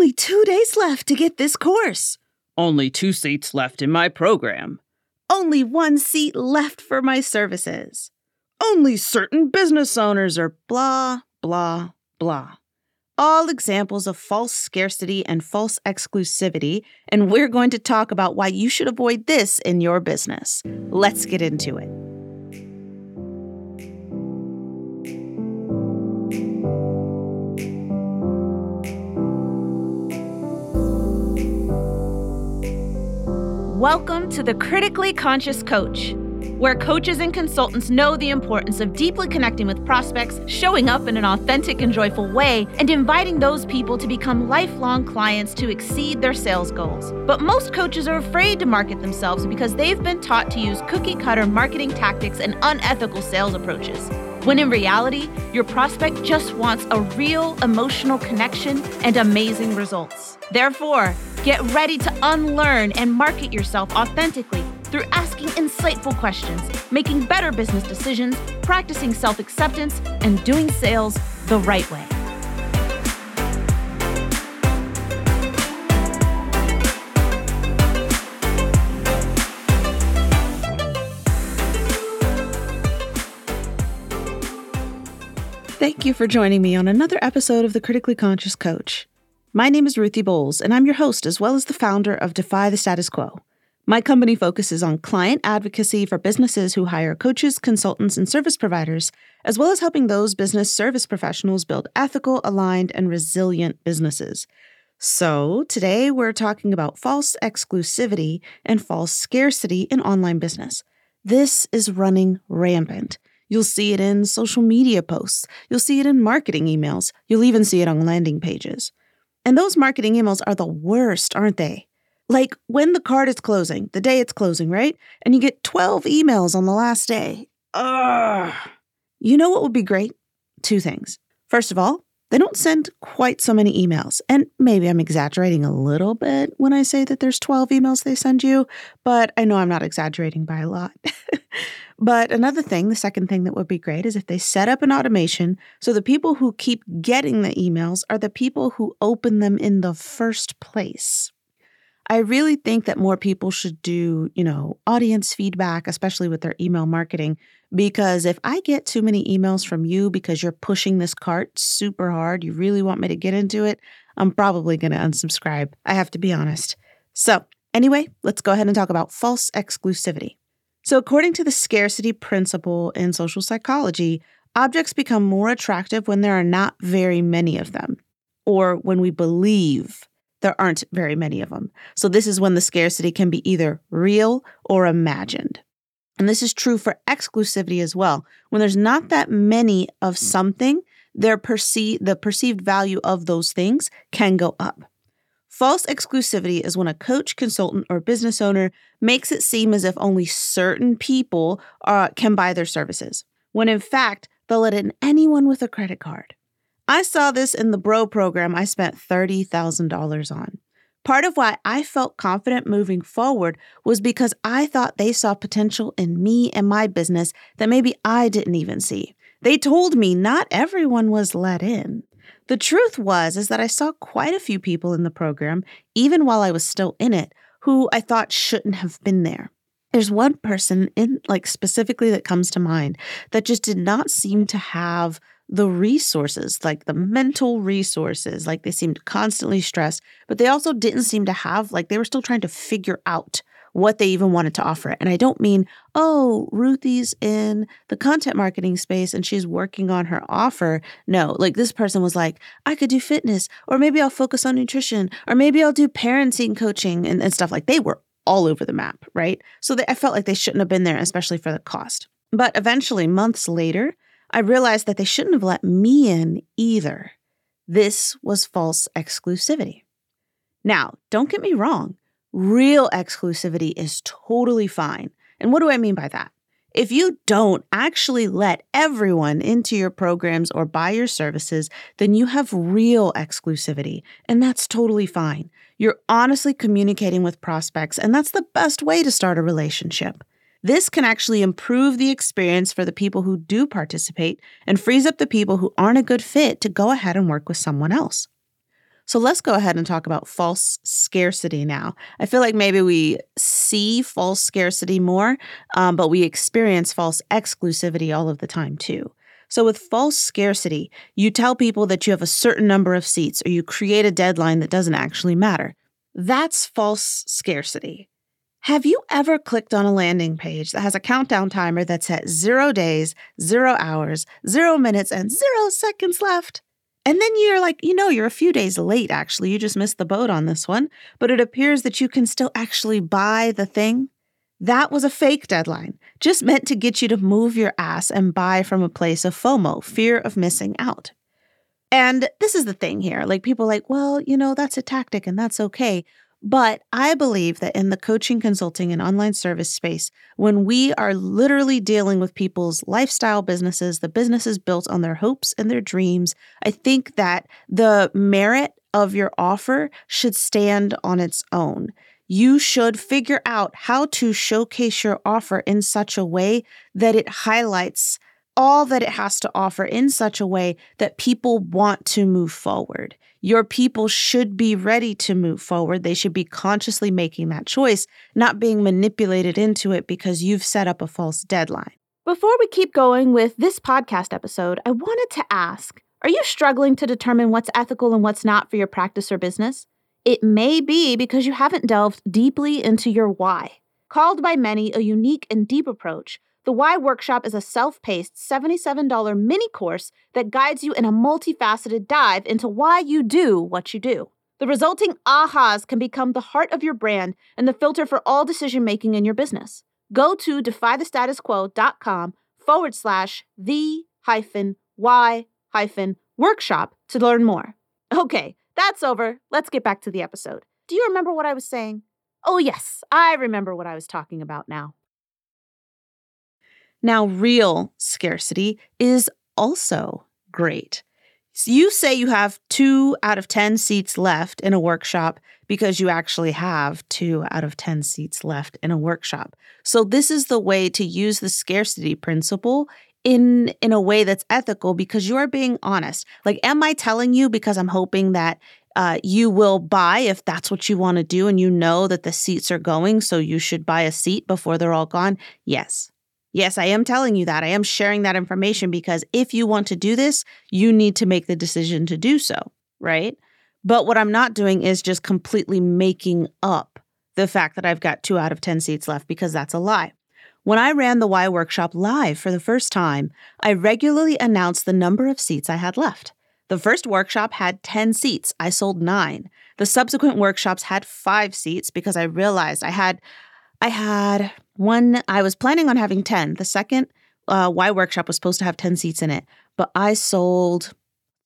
Only two days left to get this course. Only two seats left in my program. Only one seat left for my services. Only certain business owners are blah, blah, blah. All examples of false scarcity and false exclusivity, and we're going to talk about why you should avoid this in your business. Let's get into it. Welcome to the Critically Conscious Coach, where coaches and consultants know the importance of deeply connecting with prospects, showing up in an authentic and joyful way, and inviting those people to become lifelong clients to exceed their sales goals. But most coaches are afraid to market themselves because they've been taught to use cookie cutter marketing tactics and unethical sales approaches. When in reality, your prospect just wants a real emotional connection and amazing results. Therefore, get ready to unlearn and market yourself authentically through asking insightful questions, making better business decisions, practicing self acceptance, and doing sales the right way. Thank you for joining me on another episode of The Critically Conscious Coach. My name is Ruthie Bowles, and I'm your host as well as the founder of Defy the Status Quo. My company focuses on client advocacy for businesses who hire coaches, consultants, and service providers, as well as helping those business service professionals build ethical, aligned, and resilient businesses. So, today we're talking about false exclusivity and false scarcity in online business. This is running rampant. You'll see it in social media posts. You'll see it in marketing emails. You'll even see it on landing pages. And those marketing emails are the worst, aren't they? Like when the card is closing, the day it's closing, right? And you get 12 emails on the last day. Ugh. You know what would be great? Two things. First of all, they don't send quite so many emails. And maybe I'm exaggerating a little bit when I say that there's 12 emails they send you, but I know I'm not exaggerating by a lot. but another thing, the second thing that would be great is if they set up an automation so the people who keep getting the emails are the people who open them in the first place. I really think that more people should do, you know, audience feedback, especially with their email marketing. Because if I get too many emails from you because you're pushing this cart super hard, you really want me to get into it, I'm probably going to unsubscribe. I have to be honest. So, anyway, let's go ahead and talk about false exclusivity. So, according to the scarcity principle in social psychology, objects become more attractive when there are not very many of them, or when we believe there aren't very many of them. So, this is when the scarcity can be either real or imagined. And this is true for exclusivity as well. When there's not that many of hmm. something, their perce- the perceived value of those things can go up. False exclusivity is when a coach, consultant, or business owner makes it seem as if only certain people uh, can buy their services, when in fact, they'll let in anyone with a credit card. I saw this in the Bro program I spent $30,000 on. Part of why I felt confident moving forward was because I thought they saw potential in me and my business that maybe I didn't even see. They told me not everyone was let in. The truth was is that I saw quite a few people in the program even while I was still in it who I thought shouldn't have been there. There's one person in like specifically that comes to mind that just did not seem to have the resources, like the mental resources, like they seemed constantly stressed, but they also didn't seem to have, like, they were still trying to figure out what they even wanted to offer. And I don't mean, oh, Ruthie's in the content marketing space and she's working on her offer. No, like this person was like, I could do fitness, or maybe I'll focus on nutrition, or maybe I'll do parenting coaching and, and stuff like they were all over the map, right? So they, I felt like they shouldn't have been there, especially for the cost. But eventually, months later, I realized that they shouldn't have let me in either. This was false exclusivity. Now, don't get me wrong, real exclusivity is totally fine. And what do I mean by that? If you don't actually let everyone into your programs or buy your services, then you have real exclusivity, and that's totally fine. You're honestly communicating with prospects, and that's the best way to start a relationship. This can actually improve the experience for the people who do participate and frees up the people who aren't a good fit to go ahead and work with someone else. So let's go ahead and talk about false scarcity now. I feel like maybe we see false scarcity more, um, but we experience false exclusivity all of the time too. So, with false scarcity, you tell people that you have a certain number of seats or you create a deadline that doesn't actually matter. That's false scarcity. Have you ever clicked on a landing page that has a countdown timer that's at zero days, zero hours, zero minutes, and zero seconds left? And then you're like, you know, you're a few days late, actually. You just missed the boat on this one, but it appears that you can still actually buy the thing. That was a fake deadline, just meant to get you to move your ass and buy from a place of FOMO, fear of missing out. And this is the thing here like, people like, well, you know, that's a tactic and that's okay. But I believe that in the coaching, consulting, and online service space, when we are literally dealing with people's lifestyle businesses, the businesses built on their hopes and their dreams, I think that the merit of your offer should stand on its own. You should figure out how to showcase your offer in such a way that it highlights all that it has to offer in such a way that people want to move forward. Your people should be ready to move forward. They should be consciously making that choice, not being manipulated into it because you've set up a false deadline. Before we keep going with this podcast episode, I wanted to ask Are you struggling to determine what's ethical and what's not for your practice or business? It may be because you haven't delved deeply into your why. Called by many a unique and deep approach, the Why Workshop is a self paced $77 mini course that guides you in a multifaceted dive into why you do what you do. The resulting ahas can become the heart of your brand and the filter for all decision making in your business. Go to defythestatusquo.com forward slash the hyphen why hyphen workshop to learn more. Okay, that's over. Let's get back to the episode. Do you remember what I was saying? Oh, yes, I remember what I was talking about now. Now, real scarcity is also great. You say you have two out of 10 seats left in a workshop because you actually have two out of 10 seats left in a workshop. So, this is the way to use the scarcity principle in in a way that's ethical because you are being honest like am i telling you because i'm hoping that uh, you will buy if that's what you want to do and you know that the seats are going so you should buy a seat before they're all gone yes Yes, I am telling you that. I am sharing that information because if you want to do this, you need to make the decision to do so, right? But what I'm not doing is just completely making up the fact that I've got two out of 10 seats left because that's a lie. When I ran the Why Workshop live for the first time, I regularly announced the number of seats I had left. The first workshop had 10 seats. I sold nine. The subsequent workshops had five seats because I realized I had I had one, I was planning on having 10. The second uh, Why workshop was supposed to have 10 seats in it, but I sold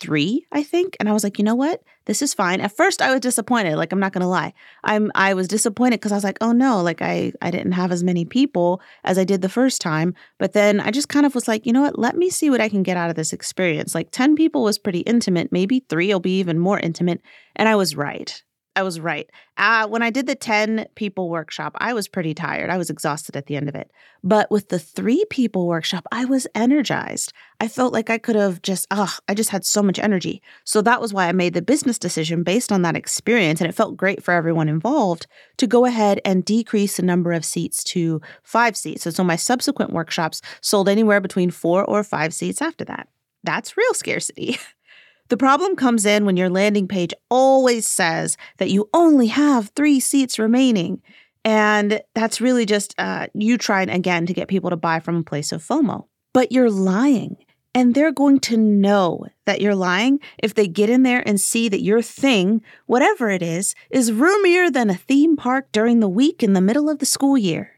three, I think. And I was like, you know what? This is fine. At first I was disappointed. Like, I'm not gonna lie. I'm I was disappointed because I was like, oh no, like I I didn't have as many people as I did the first time. But then I just kind of was like, you know what? Let me see what I can get out of this experience. Like 10 people was pretty intimate. Maybe three will be even more intimate. And I was right. I was right. Uh, when I did the 10 people workshop, I was pretty tired. I was exhausted at the end of it. But with the three people workshop, I was energized. I felt like I could have just, ah, I just had so much energy. So that was why I made the business decision based on that experience. And it felt great for everyone involved to go ahead and decrease the number of seats to five seats. And so my subsequent workshops sold anywhere between four or five seats after that. That's real scarcity. The problem comes in when your landing page always says that you only have three seats remaining. And that's really just uh, you trying again to get people to buy from a place of FOMO. But you're lying. And they're going to know that you're lying if they get in there and see that your thing, whatever it is, is roomier than a theme park during the week in the middle of the school year.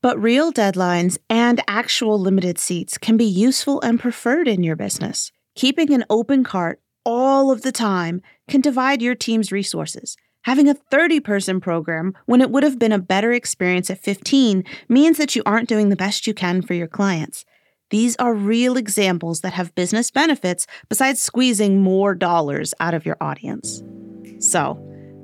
But real deadlines and actual limited seats can be useful and preferred in your business. Keeping an open cart all of the time can divide your team's resources. Having a 30 person program when it would have been a better experience at 15 means that you aren't doing the best you can for your clients. These are real examples that have business benefits besides squeezing more dollars out of your audience. So,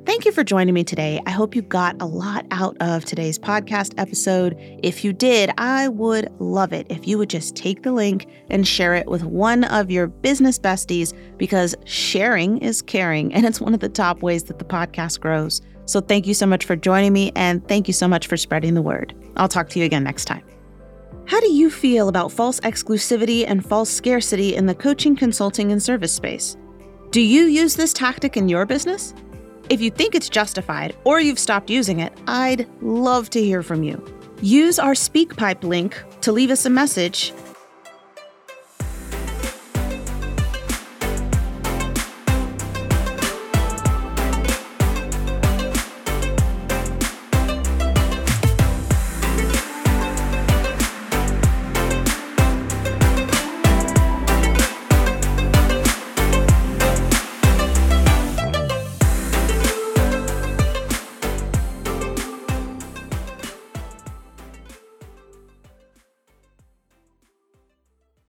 Thank you for joining me today. I hope you got a lot out of today's podcast episode. If you did, I would love it if you would just take the link and share it with one of your business besties because sharing is caring and it's one of the top ways that the podcast grows. So thank you so much for joining me and thank you so much for spreading the word. I'll talk to you again next time. How do you feel about false exclusivity and false scarcity in the coaching, consulting, and service space? Do you use this tactic in your business? If you think it's justified or you've stopped using it, I'd love to hear from you. Use our SpeakPipe link to leave us a message